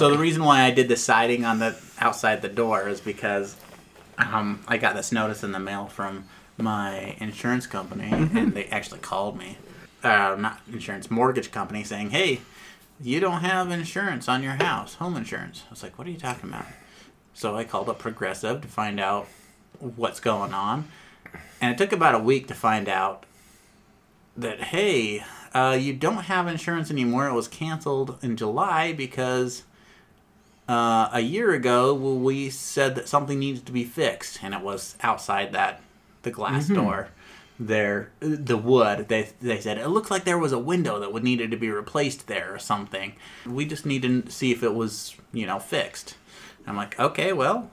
So the reason why I did the siding on the outside the door is because um, I got this notice in the mail from my insurance company, and they actually called me, uh, not insurance, mortgage company, saying, "Hey, you don't have insurance on your house, home insurance." I was like, "What are you talking about?" So I called up Progressive to find out what's going on, and it took about a week to find out that hey, uh, you don't have insurance anymore. It was canceled in July because uh, a year ago we said that something needed to be fixed, and it was outside that the glass door. There, the wood. They they said it looked like there was a window that would needed to be replaced there or something. We just need to see if it was you know fixed. I'm like, okay, well,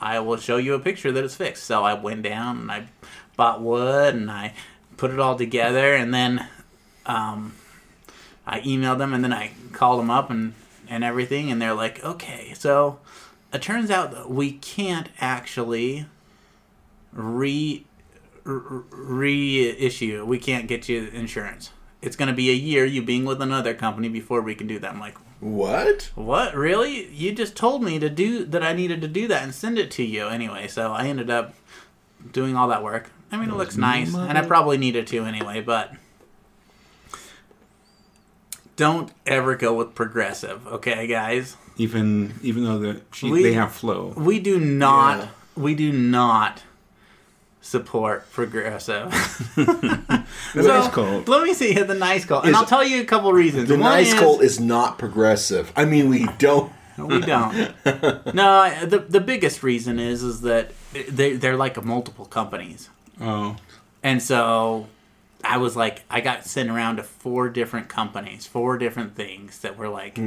I will show you a picture that it's fixed. So I went down and I bought wood and I put it all together and then um, I emailed them and then I called them up and, and everything and they're like, okay, so it turns out that we can't actually re reissue. We can't get you insurance. It's going to be a year you being with another company before we can do that. I'm like, What? what? Really? You just told me to do that I needed to do that and send it to you anyway. So I ended up doing all that work. I mean, it looks nice, and I probably needed to anyway, but don't ever go with progressive, okay, guys? Even even though the she, We- they have flow. We do not Yeah. we do not support progressive. The So, nice cold. Let me see the nice call. And Is- I'll tell you a couple reasons. The One nice is- colt is not progressive. I mean, we don't. We don't. no, the the biggest reason is is that they they're like multiple companies, Oh, and so I was like, I got sent around to four different companies, four different things that were like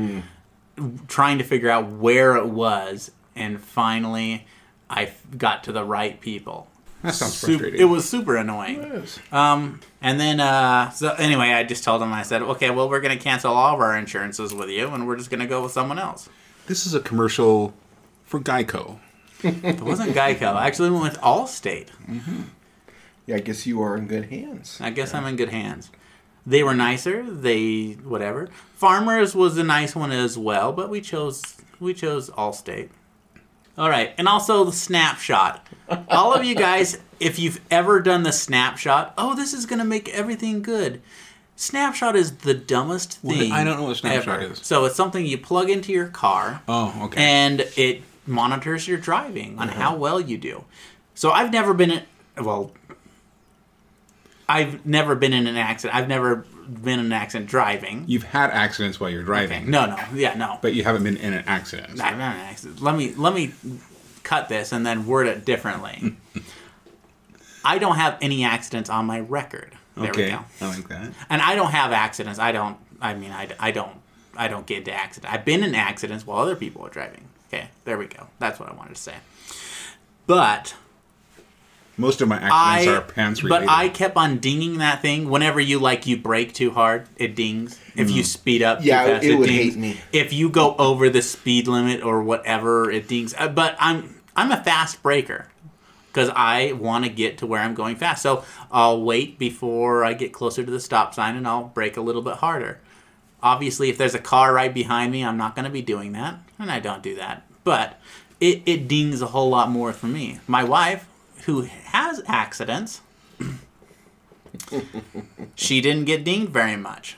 trying to figure out where it was, and finally, I got to the right people. that sounds Sup- frustrating. it was super annoying. Yes. Um, and then, uh, so anyway, I just told them, I said, okay, well, we're going to cancel all of our insurances with you, and we're just going to go with someone else. This is a commercial for Geico. It wasn't Geico. I actually went with Allstate. Yeah, I guess you are in good hands. I guess I'm in good hands. They were nicer. They whatever. Farmers was a nice one as well, but we chose we chose Allstate. All right, and also the snapshot. All of you guys, if you've ever done the snapshot, oh, this is gonna make everything good. Snapshot is the dumbest What- thing. I don't know what Snapshot ever. is. So it's something you plug into your car Oh, okay. and it monitors your driving on uh-huh. how well you do. So I've never been in, well, I've never been in an accident. I've never been in an accident driving. You've had accidents while you're driving, No, no, yeah, no. but you haven't been in an accident. I've been in an accident. Let me let me cut this and then word it differently. I don't have any accidents on my record. There we okay, go. I like that. And I don't have accidents. I don't. I mean, I, I don't. I don't get into accidents. I've been in accidents while other people are driving. Okay, there we go. That's what I wanted to say. But Most of my I, accidents are pants related. but I kept on dinging that thing. Whenever you like you brake too hard, it dings. If you speed up, too Yeah, fast, it would dings. hate me. If you go over the speed limit or whatever, it dings. Uh, But I'm I'm a fast breaker because I want to get to where I'm going fast. So I'll wait before I get closer to the stop sign and I'll brake a little bit harder. Obviously, if there's a car right behind me, I'm not going to be doing that, and I don't do that. But it, it dings a whole lot more for me. My wife, who has accidents, she didn't get dinged very much.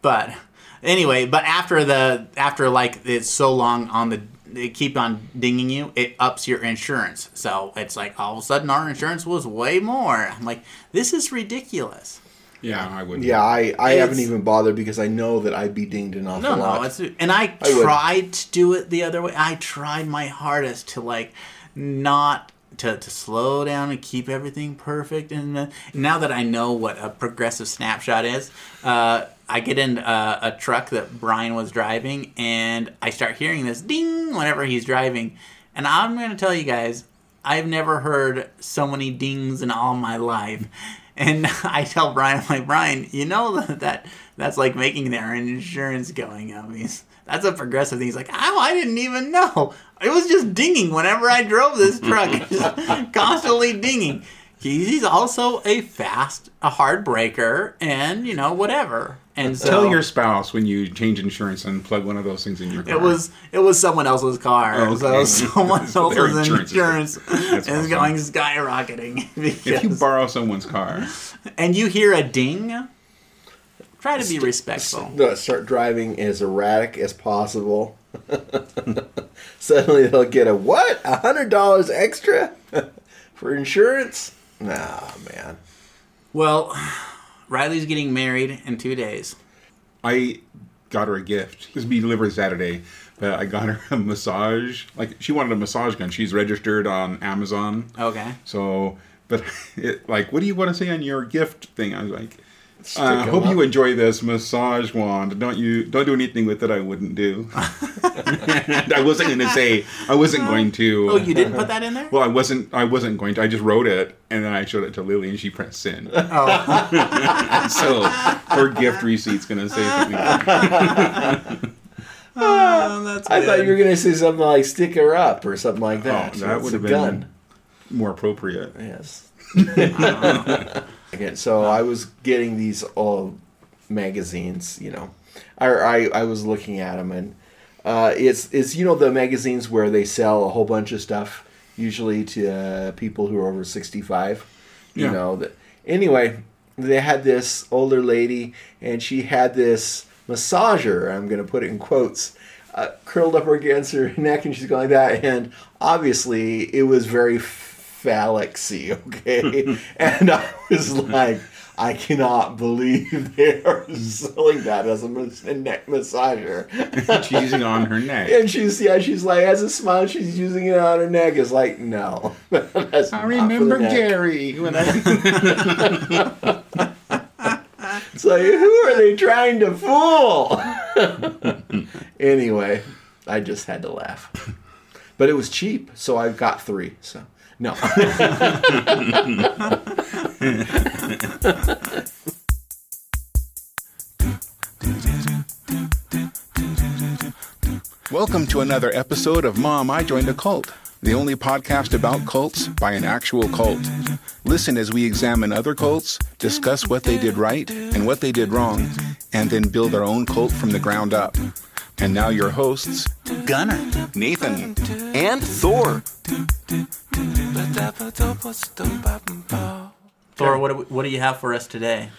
But anyway, but after the after like it's so long on the they keep on dinging you, it ups your insurance. So it's like all of a sudden our insurance was way more. I'm like, this is ridiculous. yeah, I wouldn't. Yeah, I, I It's- haven't even bothered because I know that I'd be dinged an awful No, lot. no, it's and I, I would. tried to do it the other way. I tried my hardest to like not to, to slow down and keep everything perfect. And then, now that I know what a progressive snapshot is, uh, I get in uh, a truck that Brian was driving, and I start hearing this ding whenever he's driving. And I'm going to tell you guys, I've never heard so many dings in all my life. And I tell Brian, I'm like, Brian, you know that, that that's like making their insurance going up. He's, that's a progressive thing. He's like, oh, I didn't even know. It was just dinging whenever I drove this truck. Constantly dinging. He's, he's also a fast, a hard breaker, and, you know, whatever. And so Tell your spouse when you change insurance and plug one of those things in your car. It was it was someone else's car, Oh, so okay. someone So their else's insurance is. Is going skyrocketing. if you borrow someone's car, and you hear a ding, try to be respectful. No, start driving as erratic as possible. Suddenly they'll get a what? A hundred dollars extra for insurance? Nah, man. Well, Riley's getting married in two days. I got her a gift. It was be delivered Saturday, but I got her a massage. Like she wanted a massage gun. She's registered on Amazon. Okay. So, but it, like, what do you want to say on your gift thing? I was like, Stick I 'em hope up. you enjoy this massage wand. Don't you don't do anything with it I wouldn't do. I wasn't going to say I wasn't going to. Oh, you didn't uh, put that in there? Well, I wasn't. I wasn't going to. I just wrote it, and then I showed it to Lily, and she pressed in. Oh, so her gift receipt's gonna say something. oh, that's I thought you were gonna say something like stick her up or something like that. Oh, that it's would have been gun. more appropriate. Yes. Again, so I was getting these old magazines, you know. I, I, I was looking at them, and uh, it's it's you know the magazines where they sell a whole bunch of stuff, usually to uh, people who are over sixty five. You Yeah. know that. Anyway, they had this older lady, and she had this massager. I'm going to put it in quotes. Uh, curled up against her neck, and she's going like that. And obviously, it was very phallicsy, okay? and I was like, I cannot believe they are selling that as a, mas- a neck massager. She's using it on her neck. and she's yeah, she's like has a smile. She's using it on her neck. It's like no, I remember. Gary when I. It's like who are they trying to fool? anyway, I just had to laugh, but it was cheap, so I got three. So no. Welcome to another episode of Mom, I Joined a Cult, the only podcast about cults by an actual cult. Listen as we examine other cults, discuss what they did right and what they did wrong, and then build our own cult from the ground up. And now your hosts, Gunner. Nathan. and Thor. Thor, what do, we- what do you have for us today?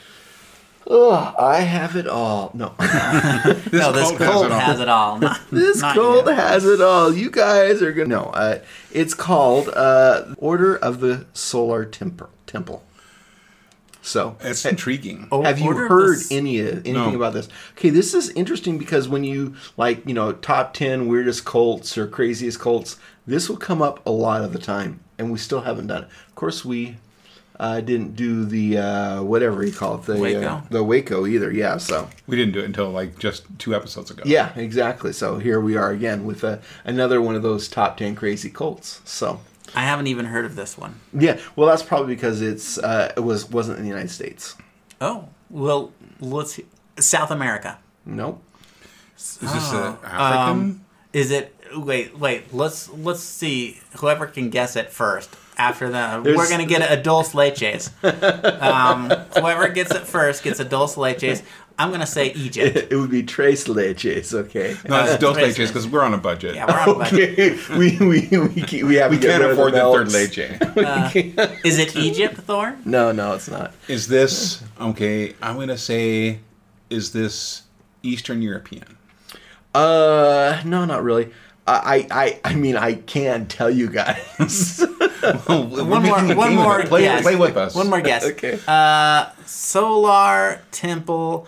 Ugh, I have it all. No. no, this cult has it all. has it all. Not- This not cult you. has it all. You guys are gonna no. Uh, it's called uh, Order of the Solar Temple. Temple. So, It's intriguing. Oh, have you Order heard the any anything No. about this? Okay, this is interesting because when you like you know top ten weirdest cults or craziest cults, this will come up a lot of the time, and we still haven't done it. Of course, we uh, didn't do the uh, whatever you call it the Waco? Uh, the Waco either. Yeah, so. We didn't do it until like just two episodes ago. Yeah, exactly. So here we are again with uh, another one of those top ten crazy cults. So I haven't even heard of this one. yeah, well that's probably because it's uh, it was wasn't in the United States. Oh, well, let's see. South America. Nope. Is this uh, African? Um, is it? Wait, wait. Let's let's see. Whoever can guess it first. After that, There's- we're gonna get a dulce leches. um, whoever gets it first gets a dulce leches. I'm gonna say Egypt. It would be Tres Leches. Okay. no, it's uh, Dos Tres Leches because we're on a budget. Yeah, we're on a budget. Okay, we we we, ke- we have we can't afford the, third melts. leche. Is it Egypt, Thor? No, no, it's not. Is this okay? I'm gonna say, is this Eastern European? Uh, no, not really. I I I I mean I can tell you guys. One more, one more Play, guess. play with us. One more guess. Okay. Uh, Solar Temple.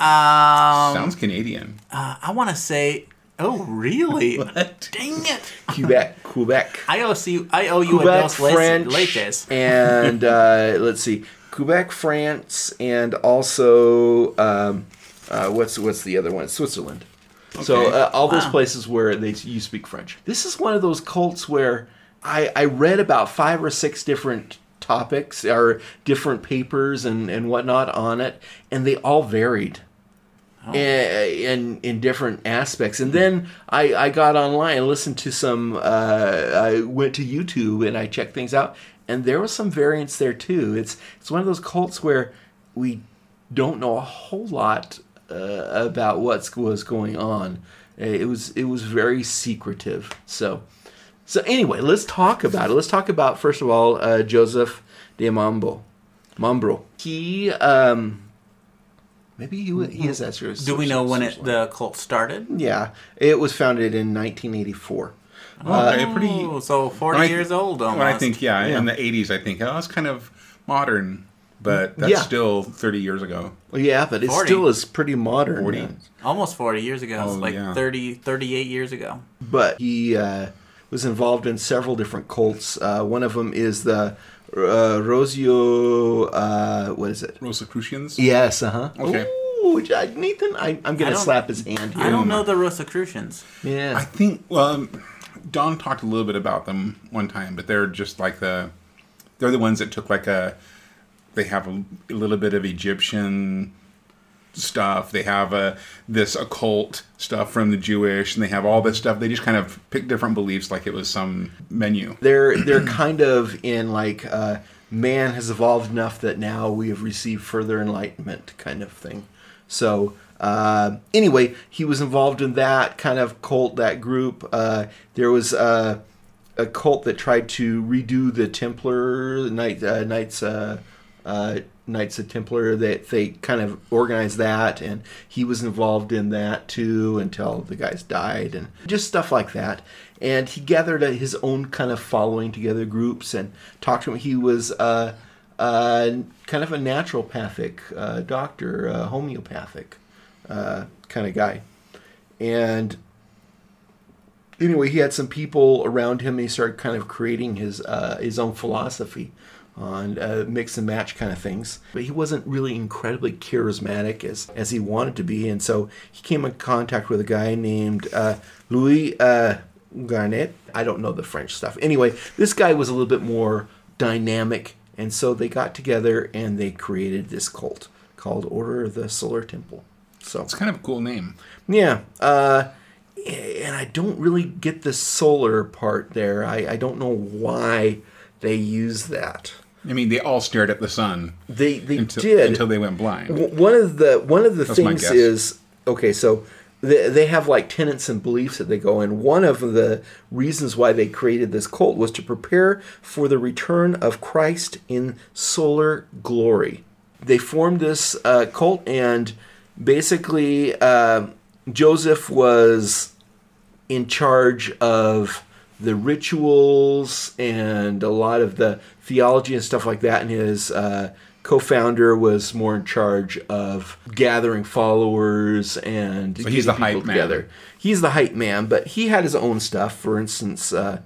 Um, Sounds Canadian. uh, I want to say. Oh, really? What? Dang it! Quebec, Quebec. I owe you. I owe you a Quebec, dos leches. French, leches. and uh, let's see, Quebec, France, and also um, uh, what's what's the other one? Switzerland. So uh, all those Wow. places where they you speak French. This is one of those cults where I I read about five or six different topics or different papers and and whatnot on it, and they all varied. eh, in in different aspects. And then I, I got online and listened to some. Uh, I went to YouTube and I checked things out, and there was some variance there too. It's it's one of those cults where we don't know a whole lot uh, about what was going on. It was it was very secretive. So so anyway, let's talk about it. Let's talk about first of all uh, Joseph de Mambo, Mambro. He um, maybe he wa- he is that sort of Do we know when it the cult started? Yeah, it was founded in 1984. Okay, pretty. Oh, so 40 I- years old almost. When I think, yeah, Yeah. in the '80s, I think oh, it's kind of modern, but that's Yeah. still 30 years ago. Well, yeah, but it 40. still is pretty modern. 40? uh, Almost 40 years ago. Oh, it's like yeah. 30, 38 years ago. But he uh, was involved in several different cults. Uh, one of them is the uh, Rosio. Uh, what is it? Rosicrucians. Yes, uh huh. Okay. Ooh, I- Nathan, I, I'm I gonna don't- slap his hand I don't know the Rosicrucians. Yeah. I think. Well, um, Don talked a little bit about them one time, but they're just like the. They're the ones that took like a. They have a, a little bit of Egyptian stuff. They have a this occult stuff from the Jewish, and they have all this stuff. They just kind of pick different beliefs like it was some menu. they're they're kind of in like uh, man has evolved enough that now we have received further enlightenment kind of thing. So uh, anyway, he was involved in that kind of cult, that group. Uh, there was uh, a cult that tried to redo the Templar Knight, uh, Knights. Knights of Templar that they kind of organized that and he was involved in that too until the guys died and just stuff like that. And he gathered his own kind of following together groups and talked to him. He was uh, uh, kind of a naturopathic uh, doctor homeopathic uh, kind of guy. And anyway, he had some people around him. And he started kind of creating his uh, his own philosophy on uh, mix and match kind of things. But he wasn't really incredibly charismatic as as he wanted to be, and so he came in contact with a guy named uh, Louis uh, Garnet. I don't know the French stuff. Anyway, this guy was a little bit more dynamic, and so they got together and they created this cult called Order of the Solar Temple. So It's kind of a cool name. yeah. And I don't really get the solar part there. I, I don't know why they use that. I mean, they all stared at the sun They they until, did. until they went blind. One of the one of the That's things is okay. So they, they have like tenets and beliefs that they go in. One of the reasons why they created this cult was to prepare for the return of Christ in solar glory. They formed this uh, cult, and basically uh, Joseph was in charge of the rituals and a lot of the theology and stuff like that. And his uh, co-founder was more in charge of gathering followers and So he's getting the people hype man. together. He's the hype man, but he had his own stuff. For instance, uh,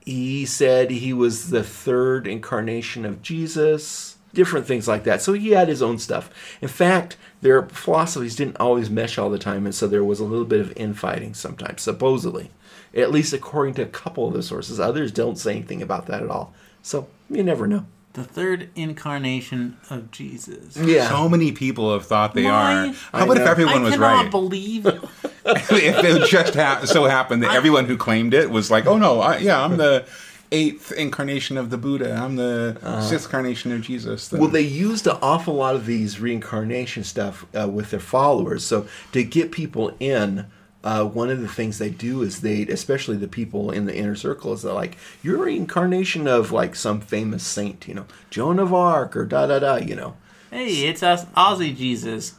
he said he was the third incarnation of Jesus. Different things like that. So he had his own stuff. In fact, their philosophies didn't always mesh all the time, and so there was a little bit of infighting sometimes, supposedly. At least according to a couple of the sources. Others don't say anything about that at all. So you never know. The third incarnation of Jesus. Yeah. So many people have thought they Why? are. How I about if know. everyone I was cannot right? believe if it just ha- so happened that everyone who claimed it was like, "Oh no, I, yeah, I'm the eighth incarnation of the Buddha. I'm the sixth incarnation of Jesus." then- Well, they used an awful lot of these reincarnation stuff uh, with their followers. So to get people in, uh, one of the things they do is they, especially the people in the inner circle, is they're like, "You're a reincarnation of like some famous saint, you know, Joan of Arc or da da da, you know." Hey, it's us Aussie Jesus.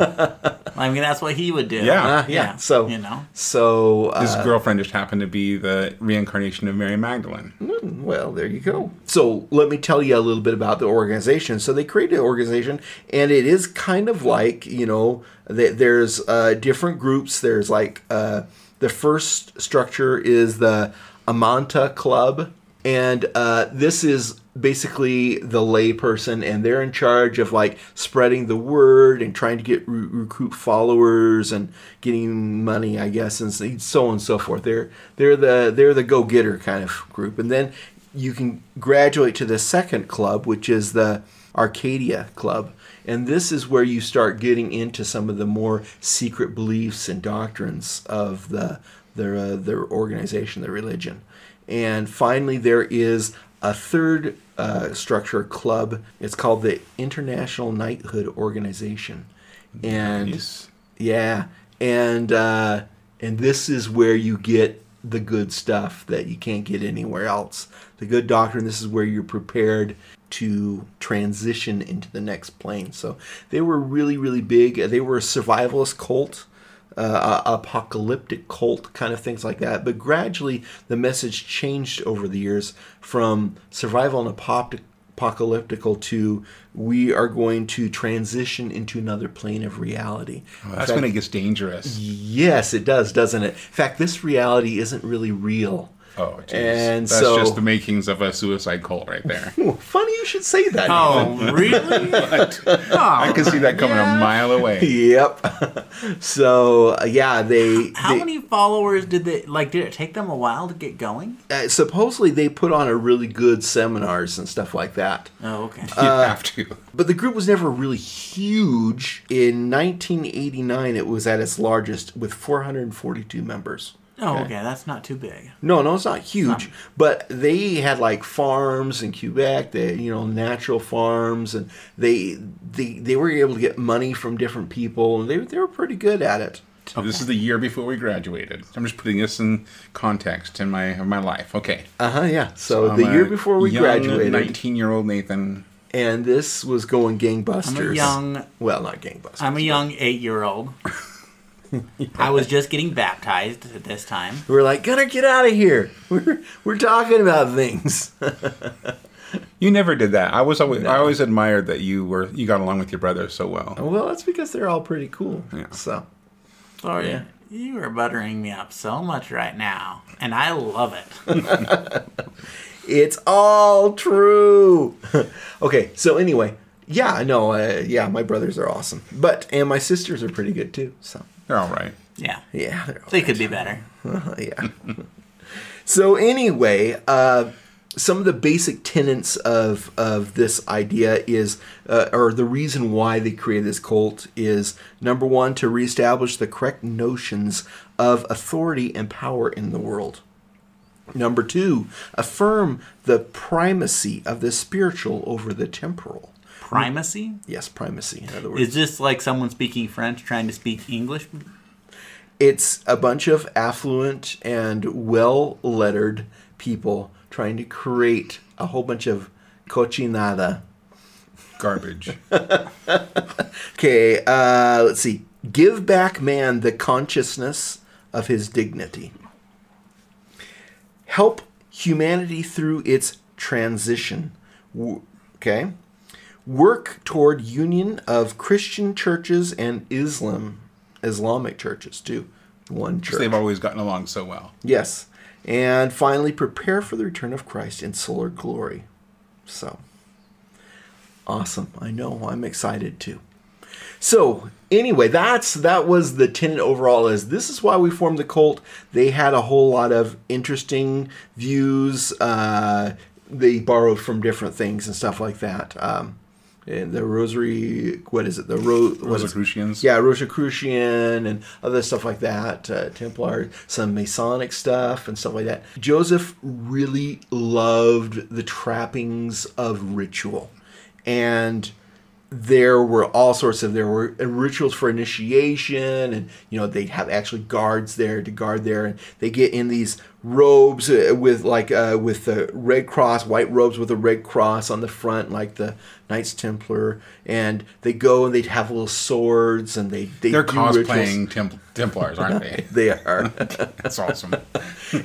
I mean, that's what he would do. Yeah. Uh, yeah. So you know. So uh, his girlfriend just happened to be the reincarnation of Mary Magdalene. Well, there you go. So let me tell you a little bit about the organization. So they created an organization, and it is kind of like you know, th- there's uh, different groups. There's like uh, the first structure is the Amenta Club, and uh, this is basically the layperson, and they're in charge of like spreading the word and trying to get re- recruit followers and getting money, I guess, and so on and so forth. They're they're the they're the go getter kind of group, and then you can graduate to the second club, which is the Arcadia Club. And this is where you start getting into some of the more secret beliefs and doctrines of the their uh, their organization, their religion. And finally, there is a third uh, structure club. It's called the International Knighthood Organization, and Nice. yeah, and uh, and this is where you get the good stuff that you can't get anywhere else. The good doctrine. This is where you're prepared to transition into the next plane. So they were really, really big. They were a survivalist cult. Uh, apocalyptic cult kind of things like that but gradually the message changed over the years from survival and apop- apocalyptical to we are going to transition into another plane of reality Oh, that's when it gets dangerous. Yes, it does, doesn't it? In fact, this reality isn't really real. Oh, jeez. And that's so- just the makings of a suicide cult right there. Funny you should say that. Oh, really? I can see that coming a mile away. Yep. so uh, yeah, they, How they many followers did they like? Did it take them a while to get going? uh, supposedly they put on a really good seminars and stuff like that. Oh, okay. You have to. But the group was never really huge. In 1989, it was at its largest with 442 members. Oh, okay. That's not too big. No, no, it's not huge, but they had like farms in Quebec. They, you know, natural farms, and they they they were able to get money from different people, and they they were pretty good at it. So This is the year before we graduated. I'm just putting this in context in my of my life. Okay. Uh huh. Yeah. So, I'm the year a before we young graduated, 19 year old Nathan. and this was going gangbusters. I'm a young. well, not gangbusters. I'm a young eight-year-old. I was just getting baptized at this time. We're like, gonna get out of here. We're we're talking about things. You never did that. I was always I always admired that you were you got along with your brother so well. well, that's because they're all pretty cool. Yeah. So Oh Yeah. you are buttering me up so much right now, and I love it. It's all true. okay, so anyway, yeah, no, uh, yeah, my brothers are awesome, but and my sisters are pretty good too. So They're all right. Yeah, yeah, they're all they could be better. yeah. so anyway, uh, some of the basic tenets of of this idea is, uh, or the reason why they created this cult is number one to reestablish the correct notions of authority and power in the world. Number two, affirm the primacy of the spiritual over the temporal. Primacy? Yes, primacy. In other words, Is this like someone speaking French trying to speak English? it's a bunch of affluent and well lettered people trying to create a whole bunch of cochinada. Garbage. Okay, uh, let's see. Give back man the consciousness of his dignity. Help humanity through its transition. Okay. Work toward union of Christian churches and Islam, Islamic churches too. One church. They've always gotten along so well. Yes. And finally, prepare for the return of Christ in solar glory. So, awesome. I know. I'm excited too. So, anyway, that's that was the tenet overall is this is why we formed the cult. They had a whole lot of interesting views. Uh, they borrowed from different things and stuff like that. Um, and the rosary, what is it? The ro- what is it? Rosicrucians? Yeah, Rosicrucian and other stuff like that. Uh, Templar, some Masonic stuff and stuff like that. Joseph really loved the trappings of ritual, and there were all sorts of there were rituals for initiation and you know they'd have actually guards there to guard there and they get in these robes uh, with like uh, with the red cross white robes with a red cross on the front like the knights templar and they go and they'd have little swords and they, they rituals. cosplaying Temp- Templars, aren't they? they are That's awesome.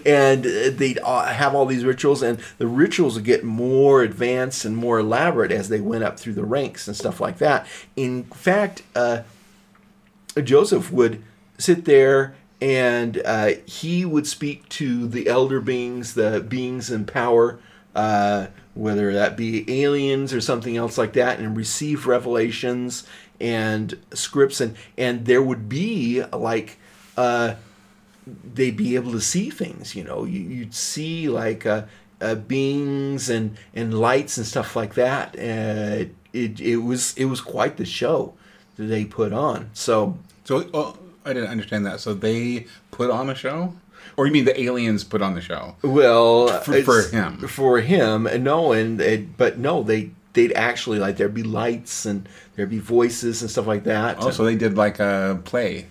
and uh, they'd uh, have all these rituals and the rituals would get more advanced and more elaborate as they went up through the ranks and stuff like that in fact uh, joseph would sit there and uh, he would speak to the elder beings the beings in power uh, whether that be aliens or something else like that and receive revelations and scripts and and there would be like uh, they'd be able to see things. You know, you, you'd see like uh, uh, beings and and lights and stuff like that. Uh, it it was it was quite the show that they put on. So So I didn't understand that. So they put on a show? Or you mean the aliens put on the show? Well, For- for him. for him, and no, and it, but no, they they'd actually like there'd be lights and there'd be voices and stuff like that. Oh, so they did like a play.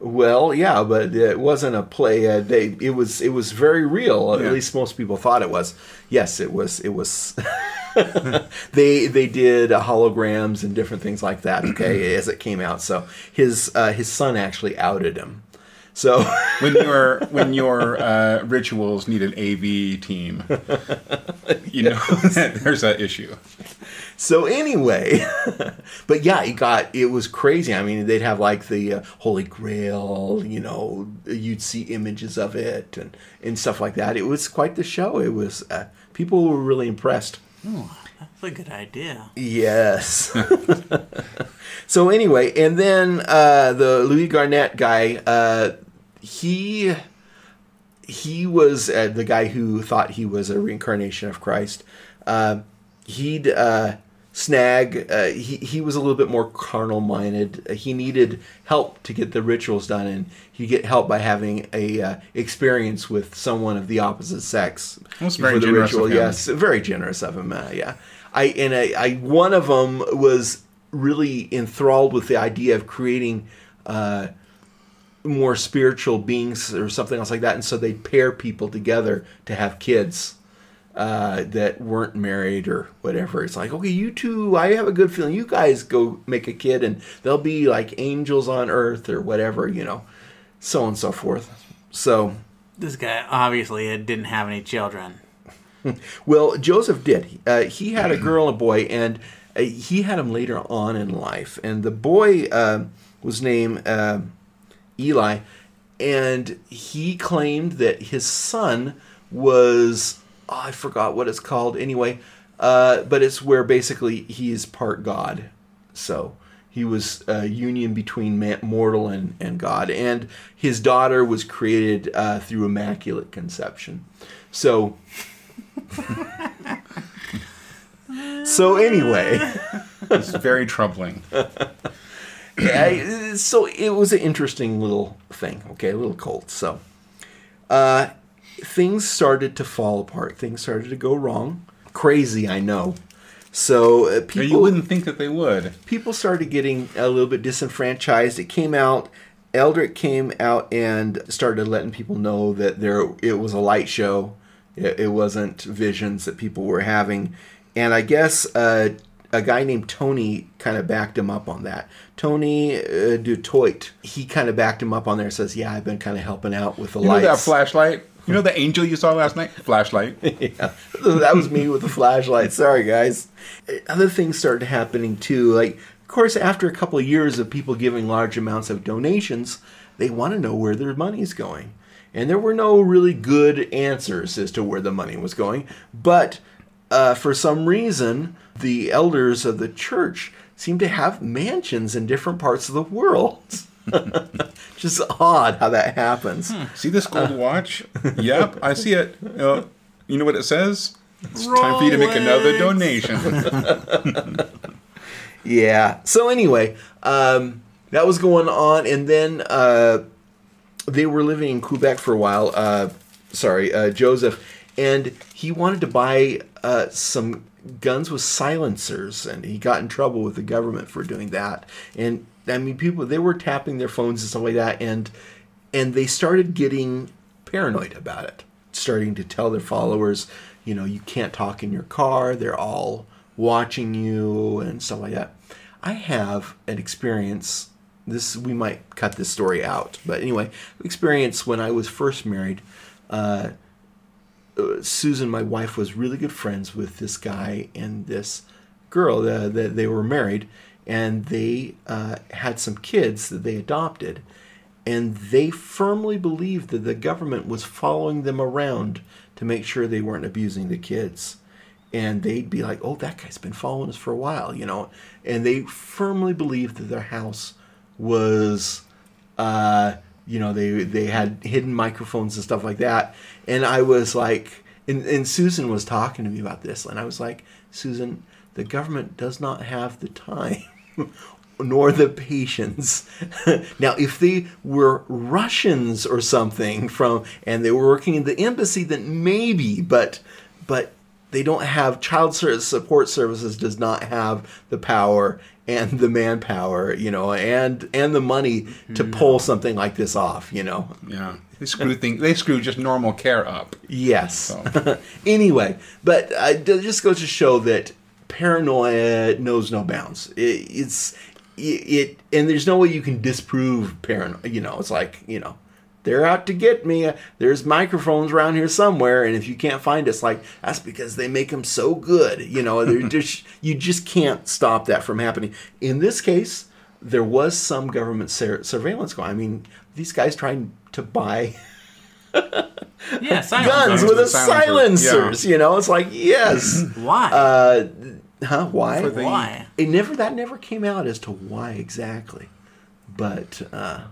Well, yeah, but it wasn't a play. Uh, they it was it was very real. Yeah. At least most people thought it was. Yes, it was. It was. they they did uh, holograms and different things like that. Okay, as it came out. So his uh, his son actually outed him. So When your when your uh, rituals need an AV team, you know that there's an issue. So anyway, but yeah, it got it was crazy. I mean, they'd have like the uh, Holy Grail, you know, you'd see images of it and and stuff like that. It was quite the show. It was uh, people were really impressed. That's a good idea. Yes. so anyway, and then uh, the Louis Garnett guy, uh, he he was uh, the guy who thought he was a reincarnation of Christ. Uh, he'd uh, snag. Uh, he he was a little bit more carnal minded. He needed help to get the rituals done, and he'd get help by having a uh, experience with someone of the opposite sex. That's very generous of him. Yes, very generous of him. Uh, yeah, I and I, I one of them was really enthralled with the idea of creating. Uh, more spiritual beings or something else like that, and so they'd pair people together to have kids uh, that weren't married or whatever. It's like, okay, you two, I have a good feeling. You guys go make a kid, and they'll be like angels on earth or whatever, you know, so on and so forth. So, This guy obviously didn't have any children. well, Joseph did. Uh, he had a girl and a boy, and uh, he had them later on in life. And the boy uh, was named uh, Eli, and he claimed that his son was oh, I forgot what it's called anyway, uh, but it's where basically he is part God. So he was a union between man, mortal and, and God, and his daughter was created uh, through immaculate conception. So. so anyway. It's very troubling. yeah, so it was an interesting little thing, okay, a little cult. So, uh, things started to fall apart. Things started to go wrong. Crazy, I know. So uh, people you wouldn't think that they would. people started getting a little bit disenfranchised. It came out. Eldrick came out and started letting people know that there it was a light show. It, it wasn't visions that people were having, and I guess uh, a guy named Tony kind of backed him up on that. Tony uh, Dutoit, he kind of backed him up on there. Says, "Yeah, I've been kind of helping out with the You lights." that flashlight? You know the angel you saw last night? Flashlight. yeah, that was me with the flashlight. Sorry, guys. Other things started happening too. Like, of course, after a couple of years of people giving large amounts of donations, they want to know where their money's going. And there were no really good answers as to where the money was going. But uh, for some reason, the elders of the church seem to have mansions in different parts of the world. Just odd how that happens. See this gold watch? Yep, I see it. Uh, you know what it says? It's time for you to make another donation. Yeah. So anyway, um, that was going on, and then uh, they were living in Quebec for a while. Uh, sorry, uh, Joseph, and he wanted to buy uh, some guns with silencers, and he got in trouble with the government for doing that. And I mean, people they were tapping their phones and stuff like that, and and they started getting paranoid about it, starting to tell their followers, you know, you can't talk in your car. They're all watching you and stuff like that. I have an experience. This we might cut this story out, but anyway, experience when I was first married. Uh, uh, Susan, my wife, was really good friends with this guy and this girl. That they were married, and they uh, had some kids that they adopted, and they firmly believed that the government was following them around to make sure they weren't abusing the kids. And they'd be like, "Oh, that guy's been following us for a while," you know. And they firmly believed that their house was uh, you know, they they had hidden microphones and stuff like that. And I was like, and, and Susan was talking to me about this, and I was like, Susan, the government does not have the time nor the patience. now, if they were Russians or something from, and they were working in the embassy, then maybe. But, but they don't have child ser- support services. Does not have the power and the manpower, you know, and and the money to pull something like this off, you know. Yeah. They screw things. They screw just normal care up. Yes. So. anyway, but uh, it just goes to show that paranoia knows no bounds. It, it's it, it, and there's no way you can disprove paranoia. You know, it's like you know. They're out to get me. There's microphones around here somewhere, and if you can't find us, like that's because they make them so good. You know, they're just you just can't stop that from happening. In this case, there was some government sur- surveillance going. I mean, these guys trying to buy Yeah, guns Guns with a with silencers, silencers. You know, it's like yes. Why? uh, huh? Why? The- Why? it never that never came out as to why exactly. But uh,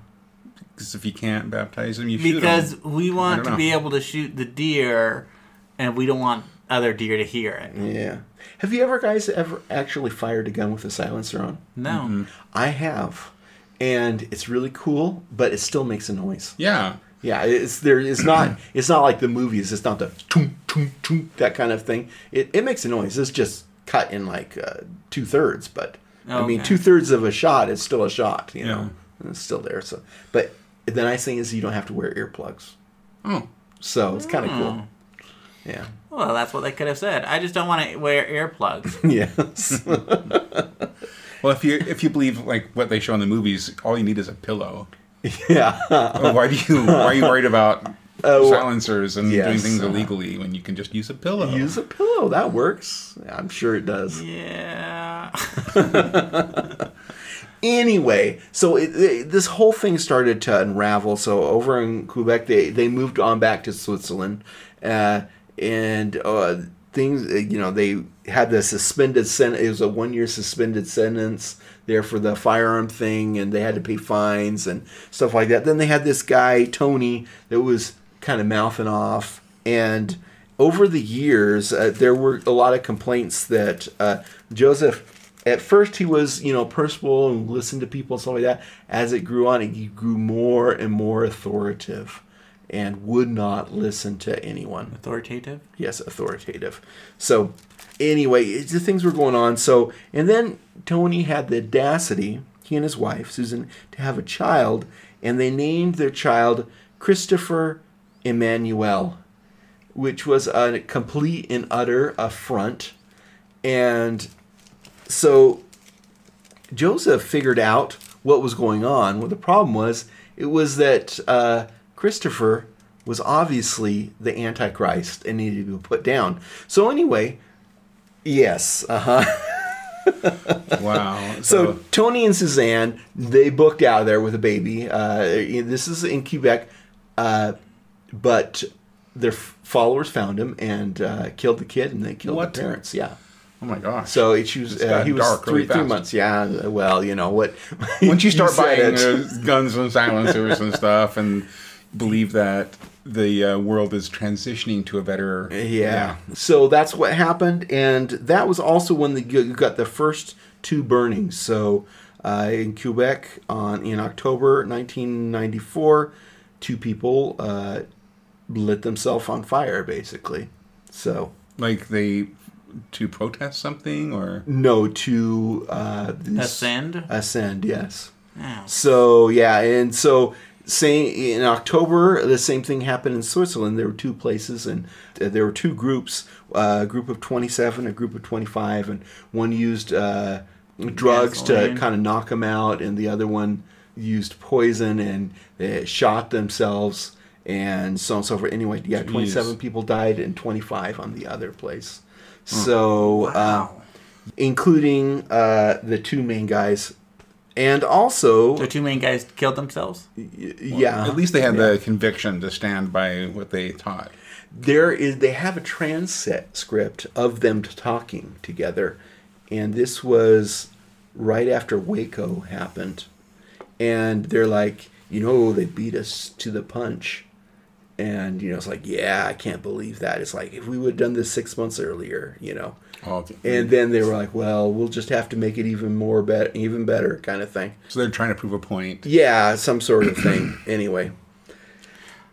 Because if you can't baptize them, you shoot Because them. we want to know. be able to shoot the deer, and we don't want other deer to hear it. yeah, have you ever guys ever actually fired a gun with a silencer on? No. I have, and it's really cool, but it still makes a noise. Yeah. Yeah, it's there. It's not. It's not like the movies. It's not the toom, toom, toom, that kind of thing. It, it makes a noise. It's just cut in like uh, two thirds, but I mean, two thirds of a shot is still a shot. You Yeah. know, it's still there. So, but the nice thing is you don't have to wear earplugs, Oh. so it's kind of Hmm. cool. Yeah. Well, that's what they could have said. I just don't want to wear earplugs. yes. Well, if you if you believe like what they show in the movies, all you need is a pillow. yeah. Why do you why are you worried about Oh, silencers and doing yes, things uh, illegally when you can just use a pillow? Use a pillow. That works. I'm sure it does. yeah. Anyway, so it, it- this whole thing started to unravel. So over in Quebec, they they moved on back to Switzerland, uh, and uh, things uh, you know they had the suspended sentence. It was a one year suspended sentence there for the firearm thing, and they had to pay fines and stuff like that. Then they had this guy Tony that was kind of mouthing off and over the years, uh, there were a lot of complaints that uh, Joseph, at first, he was, you know, personable and listened to people and stuff like that. As it grew on, he grew more and more authoritative and would not listen to anyone. Authoritative. Yes, authoritative. So, anyway, the things were going on. So, and then Tony had the audacity, he and his wife, Susan, to have a child, and they named their child Christopher Emmanuel, which was a complete and utter affront. And so Joseph figured out what was going on. Well, the problem was it was that uh, Christopher was obviously the Antichrist and needed to be put down. So anyway, yes, uh huh. Wow. So Tony and Suzanne they booked out of there with a baby. Uh, this is in Quebec, uh, but their followers found him and uh, killed the kid, and they killed What? the parents. Yeah. Oh my gosh. So it, was, It's uh, he was dark three, three months. Yeah. Well, you know what? once you start buying it. uh, guns and silencers and stuff, and believe that the uh, world is transitioning to a better Yeah. So that's what happened, and that was also when the, you got the first two burnings. So uh, in Quebec, on in October 1994, two people uh, lit themselves on fire, basically. So like they to protest something or no to uh, this- Ascend. Ascend, yes. Wow. So yeah, and so same in October, the same thing happened in Switzerland. There were two places, and uh, there were two groups: uh, a group of twenty-seven, a group of twenty-five, and one used uh, drugs Gasoline. to kind of knock them out, and the other one used poison and they shot themselves, and so on and so forth. Anyway, yeah, twenty-seven people died, and twenty-five on the other place. So. Uh, Wow. including uh, the two main guys, and also The two main guys killed themselves. y- yeah, at least they had yeah. the conviction to stand by what they taught. there is they have a transcript script of them talking together, and this was right after Waco happened, and they're like, you know, they beat us to the punch, And you know, it's like, yeah, I can't believe that. It's like if we would have done this six months earlier, you know. Oh, okay. And then they were like, well, we'll just have to make it even more better, even better, kind of thing. so they're trying to prove a point. Yeah, some sort of thing. anyway.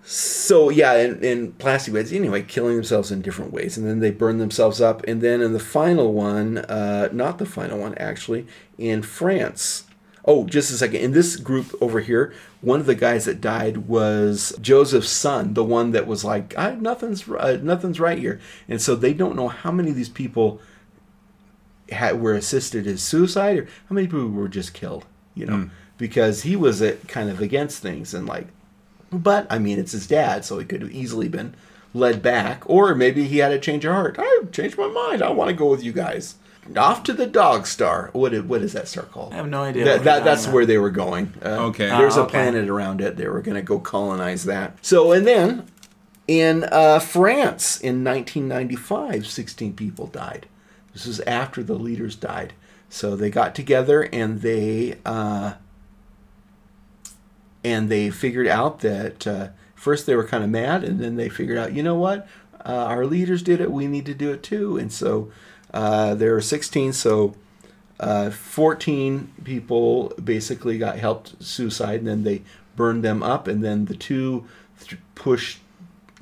So yeah, and, and plastic bags anyway, killing themselves in different ways, and then they burn themselves up, and then in the final one, uh, not the final one actually, in France. Oh, just a second. In this group over here, one of the guys that died was Joseph's son, the one that was like, I, "Nothing's uh, nothing's right here," and so they don't know how many of these people had, were assisted as suicide or how many people were just killed. You know, because he was uh, kind of against things and like but I mean, it's his dad, so he could have easily been led back, or maybe he had a change of heart. I changed my mind. I want to go with you guys. Off to the Dog Star. What is, what is that star called? I have no idea. That, that, that's about. where they were going. Uh, Okay. There's Oh, a okay. planet around it. They were going to go colonize that. So, and then in uh, France in 1995, 16 people died. This was after the leaders died. So they got together and they uh, and they figured out that uh, first they were kind of mad, and then they figured out, you know what, uh, our leaders did it, we need to do it too. And so uh, there were 16, so uh, 14 people basically got helped suicide, and then they burned them up, and then the two th- pushed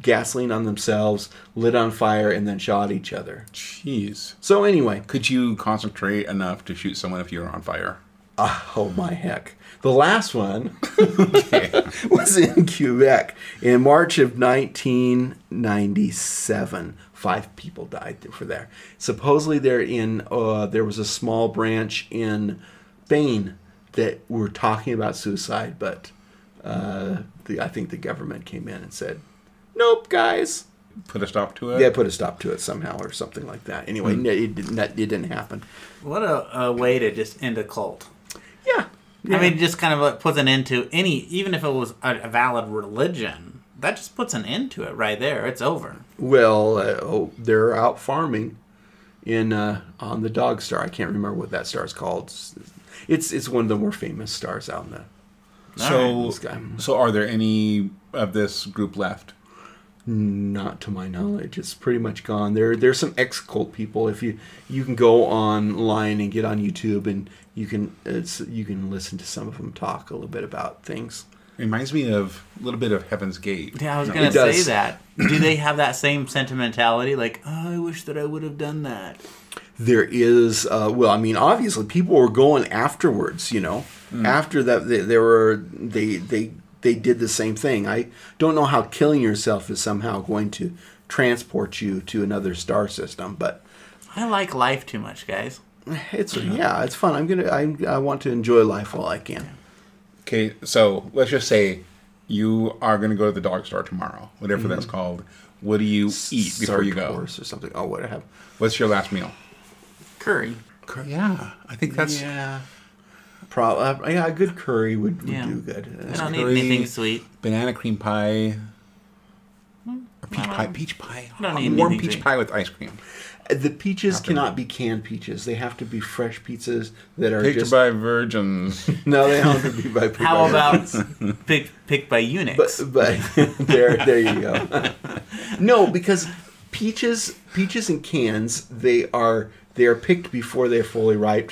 gasoline on themselves, lit on fire, and then shot each other. Jeez. So anyway, Could you concentrate enough to shoot someone if you were on fire? oh my heck. The last one was in Quebec in March of 1997. Five people died for there. Supposedly, they're in. Uh, there was a small branch in Spain that were talking about suicide, but uh, the, I think the government came in and said, "Nope, guys." Put a stop to it? Yeah, put a stop to it somehow or something like that. Anyway, no, it, didn't, that, it didn't happen. What a, a way to just end a cult. Yeah. I mean, just kind of like puts an end to any, even if it was a, a valid religion, that just puts an end to it right there. It's over. Well, uh, oh, they're out farming in uh, on the Dog Star. I can't remember what that star is called. It's it's one of the more famous stars out in the. So, This guy. so are there any of this group left? Not to my knowledge, it's pretty much gone. There there's some ex cult people. If you you can go online and get on YouTube and you can it's you can listen to some of them talk a little bit about things. Reminds me of a little bit of Heaven's Gate. Yeah, I was No. gonna It does. say that. Do they have that same sentimentality? Like, oh, I wish that I would have done that. there is uh, well i mean obviously people were going afterwards you know after that they, they were they they they did the same thing i don't know how killing yourself is somehow going to transport you to another star system but I like life too much, guys. it's yeah it's fun i'm gonna i, I want to enjoy life while i can Okay, so let's just say you are going to go to the dog star tomorrow, whatever that's called. What do you eat before you go? Course or something oh what i have What's your last meal? Curry. curry. Yeah, I think that's yeah Pro- uh, yeah a good curry would, would Yeah. do good I don't curry. need anything sweet. banana cream pie. Or peach pie. Peach pie. I don't need Warm peach sweet. pie with ice cream. The peaches cannot be canned peaches they have to be fresh pizzas that are Picked just by virgins. no they don't have to be by How by- about picked picked by eunuchs? but but there there you go. no, because peaches peaches in cans they are they are picked before they're fully ripe,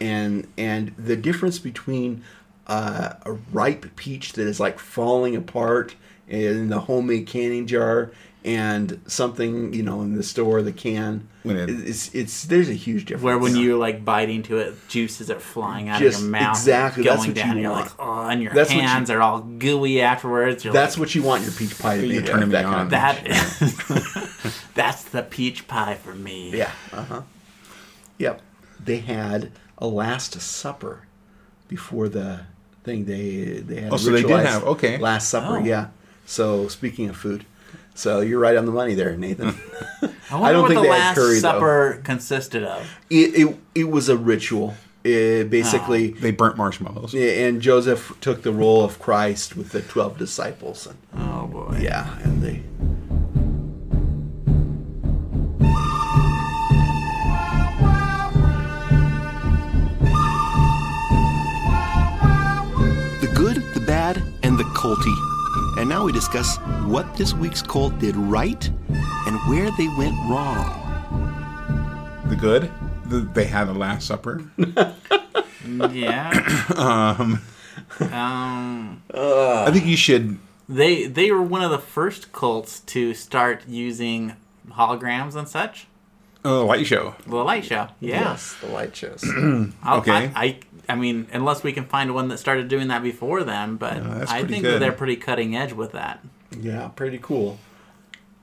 and and the difference between uh, a ripe peach that is like falling apart in the homemade canning jar and something you know in the store the can When it- it's it's there's a huge difference Where when you're like biting to it, juices are flying out Just of your mouth, exactly, that's going what you down. and you're want. like, oh, and your That's what you- hands are all gooey afterwards. You're that's like, what you want your peach pie to be turning me that on. kind of that is that's the peach pie for me. Yeah. Uh huh. Yep. They had a Last Supper before the thing. They they had. Oh, so they did have- okay. Last Supper. Oh. Yeah. So speaking of food, so you're right on the money there, Nathan. Hmm. I wonder don't what think the they had last curry, though. supper consisted of. it, it it was a ritual. It basically. Oh. They burnt marshmallows. Yeah, and Joseph took the role of Christ with the twelve disciples, and Oh boy. yeah, and they The Good, the Bad, and the Culty. And now we discuss what this week's cult did right and where they went wrong. The good? The, they had a Last Supper. Yeah. um. Um. I think you should. They they were one of the first cults to start using holograms and such. Oh, light show. The light show. Yeah. Yes, the light shows. Okay. I, I I mean, unless we can find one that started doing that before them, but that's I think good. that they're pretty cutting edge with that. yeah, pretty cool.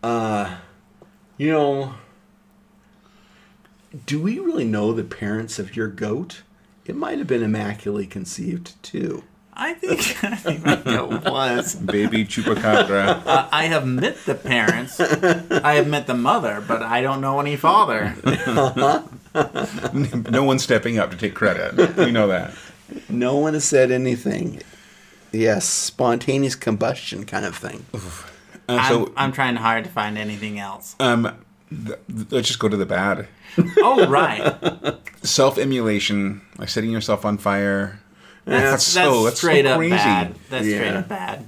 Uh, you know, do we really know the parents of your goat? It might have been immaculately conceived too. I think, I think my was. Baby Chupacabra. Uh, I have met the parents. I have met the mother, but I don't know any father. no one's stepping up to take credit. We know that. No one has said anything. Yes, spontaneous combustion kind of thing. Uh, I'm, I'm trying hard to find anything else. um, th- th- let's just go to the bad. Oh, right. Self emulation, like setting yourself on fire. That's, That's that's so- that's so straight up crazy. bad. That's straight up bad.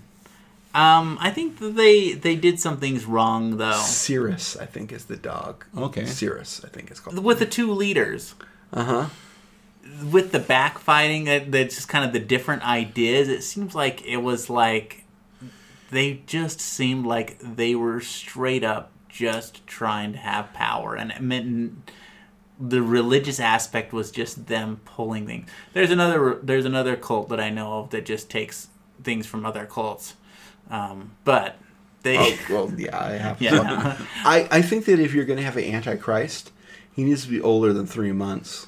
Um, I think they they did some things wrong though. Sirius, I think, is the dog. Okay. Sirius, I think it's called. With the two leaders. Uh huh. with the backfighting that that's just kind of the different ideas it seems like it was like they just seemed like they were straight up just trying to have power and it meant the religious aspect was just them pulling things there's another there's another cult that i know of that just takes things from other cults um, but they Oh, well, yeah, I have. Yeah. I, I think that if you're going to have an antichrist, he needs to be older than three months.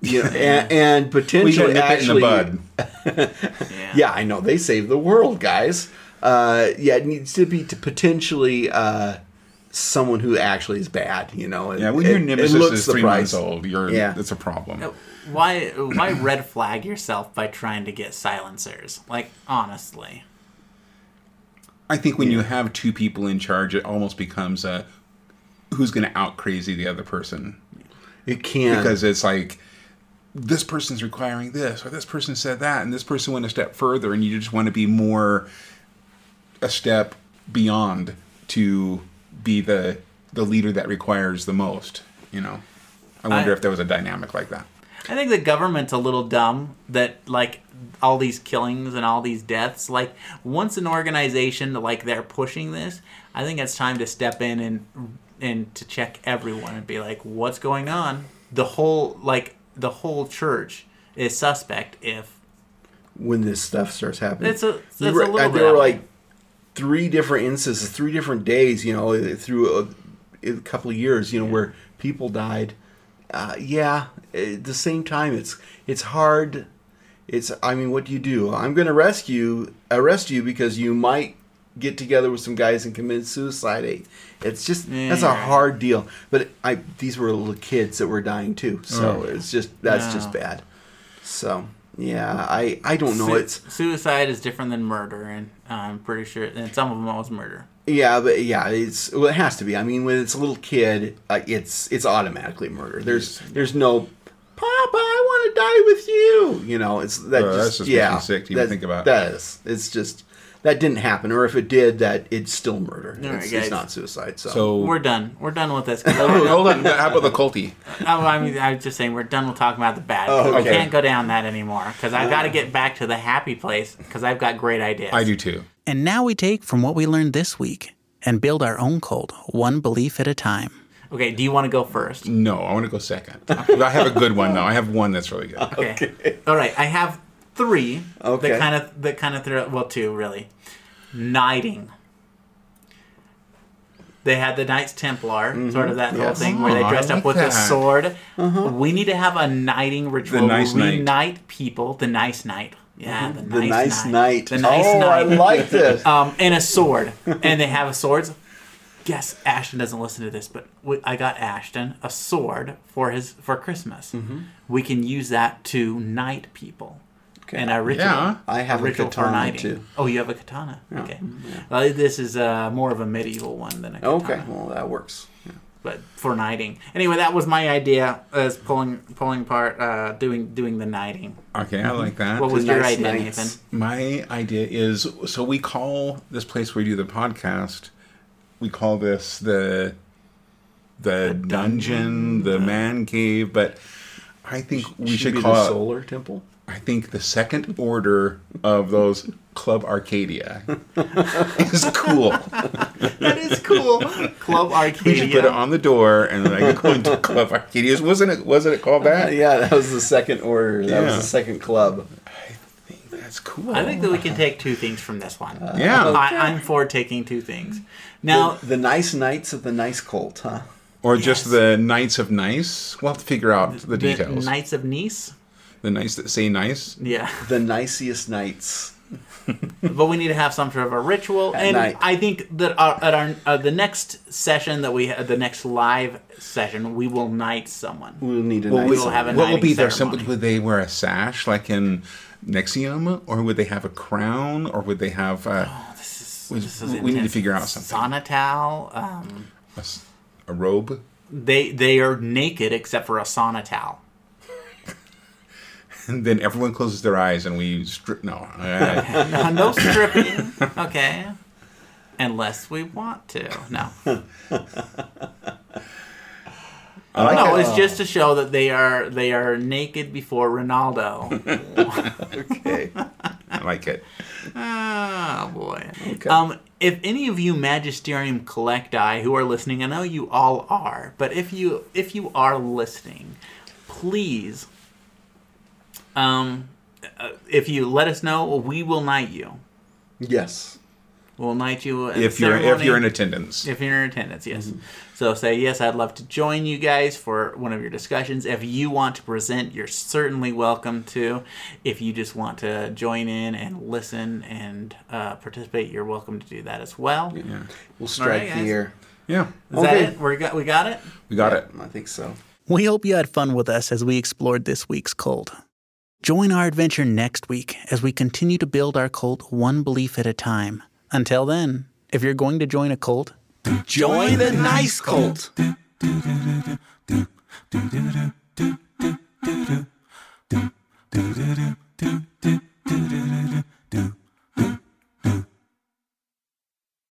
You know, and, and potentially should nip in the actually, bud. yeah. yeah, I know they saved the world, guys. Uh, yeah, it needs to be to potentially uh, someone who actually is bad. You know, and, Yeah, when your and- and nemesis looks is the three price. months old, you're Yeah. that's a problem. Uh, why why red flag yourself by trying to get silencers like honestly I think when you have two people in charge, it almost becomes a who's going to out crazy the other person It can't because it's like this person's requiring this or this person said that and this person went a step further and you just want to be more a step beyond to be the the leader that requires the most you know i wonder I- if there was a dynamic like that I think the government's a little dumb that like all these killings and all these deaths. Like once an organization like they're pushing this, I think it's time to step in and and to check everyone and be like, what's going on? The whole like the whole church is suspect if when this stuff starts happening. It's a- it's You a little uh, bit There were that way. like three different instances, three different days. You know, through a, a couple of years. You know, where people died. Uh, yeah, at the same time, it's it's hard. It's I mean, what do you do? I'm going to rescue arrest you because you might get together with some guys and commit suicide. Eh, It's just that's a hard deal. But I these were little kids that were dying too, so Oh. it's just that's No. just bad. So yeah, I I don't know. Su- It's suicide is different than murder, and I'm pretty sure, and some of them was murder. Yeah, but yeah, it's well, it has to be. I mean, when it's a little kid, uh, it's it's automatically murder. There's there's no, Papa, I want to die with you. You know, it's that Bro, just, that's just yeah. me sick to even that- think about. That is, it's just that didn't happen, or if it did, that it's still murder. All right, it's, guys. it's not suicide. So, so We're done. We're done with this. 'cause hold on how about the culty Oh, I mean, I was just saying we're done with talking about the bad. Oh, I okay. can't go down that anymore because I've got to get back to the happy place because I've got great ideas. i do too And now we take from what we learned this week and build our own cult, one belief at a time. Okay, do you want to go first? no i want to go second i have a good one though i have one that's really good Okay. All right, I have three. Okay. That kind of that kind of throw. Well, two really. Knighting. They had the Knights Templar, sort of that whole thing where they Oh, I dressed up like with a that. sword. We need to have a knighting ritual. The nice we knight. knight people. The nice knight. Yeah, the, the nice, nice knight. night. The nice oh, knight. I like this. um, and a sword, and they have a swords. Guess Ashton doesn't listen to this, but we, I got Ashton a sword for his for Christmas. Mm-hmm. We can use that to knight people. Okay. And a ritual. Yeah. I have a ritual for katana, knighting. too. Oh, you have a katana. Okay. Well, this is uh, more of a medieval one than a katana. Okay, well that works. Yeah. but for knighting. Anyway, that was my idea as pulling pulling part, uh, doing doing the knighting. Okay, I like that. What was The your nice idea, knights. Nathan? My idea is so we call this place where we do the podcast. We call this the the, dungeon, the man cave, but I think we should, be call the it. solar temple. I think the second order of those Club Arcadia is cool. That is cool. Club Arcadia. We should put it on the door, and then I could go into Club Arcadia. Wasn't it? Wasn't it called Uh, that? yeah, that was the second order. That was the second club. I think that's cool. I think that we can take two things from this one. yeah, I, I'm for taking two things. Now, the, the nice knights of the nice cult, huh? or just the Knights of Nice. We'll have to figure out the the details. Knights of Nice. The nice that say nice. Yeah, The nicest knights. but we need to have some sort of a ritual, At and night. I think that our, at our uh, the next session that we ha- the next live session we will knight someone. We'll need a Well, nice we will have a what will be their ceremony. symbol? Would they wear a sash like in NXIVM, or would they have a crown, or would they have uh, we, This is we need to figure out something? Sonatal. Um, A, s- a robe? they they are naked except for a sonatal. And then everyone closes their eyes and we strip. No, No, no stripping. Okay. Unless we want to. No. I like no, it. it's just to show that they are they are naked before Ronaldo. Okay. I like it. oh boy. Um, if any of you Magisterium Collecti who are listening, I know you all are, but if you if you are listening, please, um, uh, if you let us know, we will knight you. yes. We'll knight you If you're if you're in attendance, If you're in attendance, yes. So say, yes, I'd love to join you guys for one of your discussions. If you want to present, you're certainly welcome to. If you just want to join in and listen and uh, participate, you're welcome to do that as well. Yeah, We'll strike guys. the air. yeah, that Okay. it? We got, we got it? we got it. I think so. We hope you had fun with us as we explored this week's cult. Join our adventure next week as we continue to build our cult one belief at a time. Until then, if you're going to join a cult, Join the nice cult. Do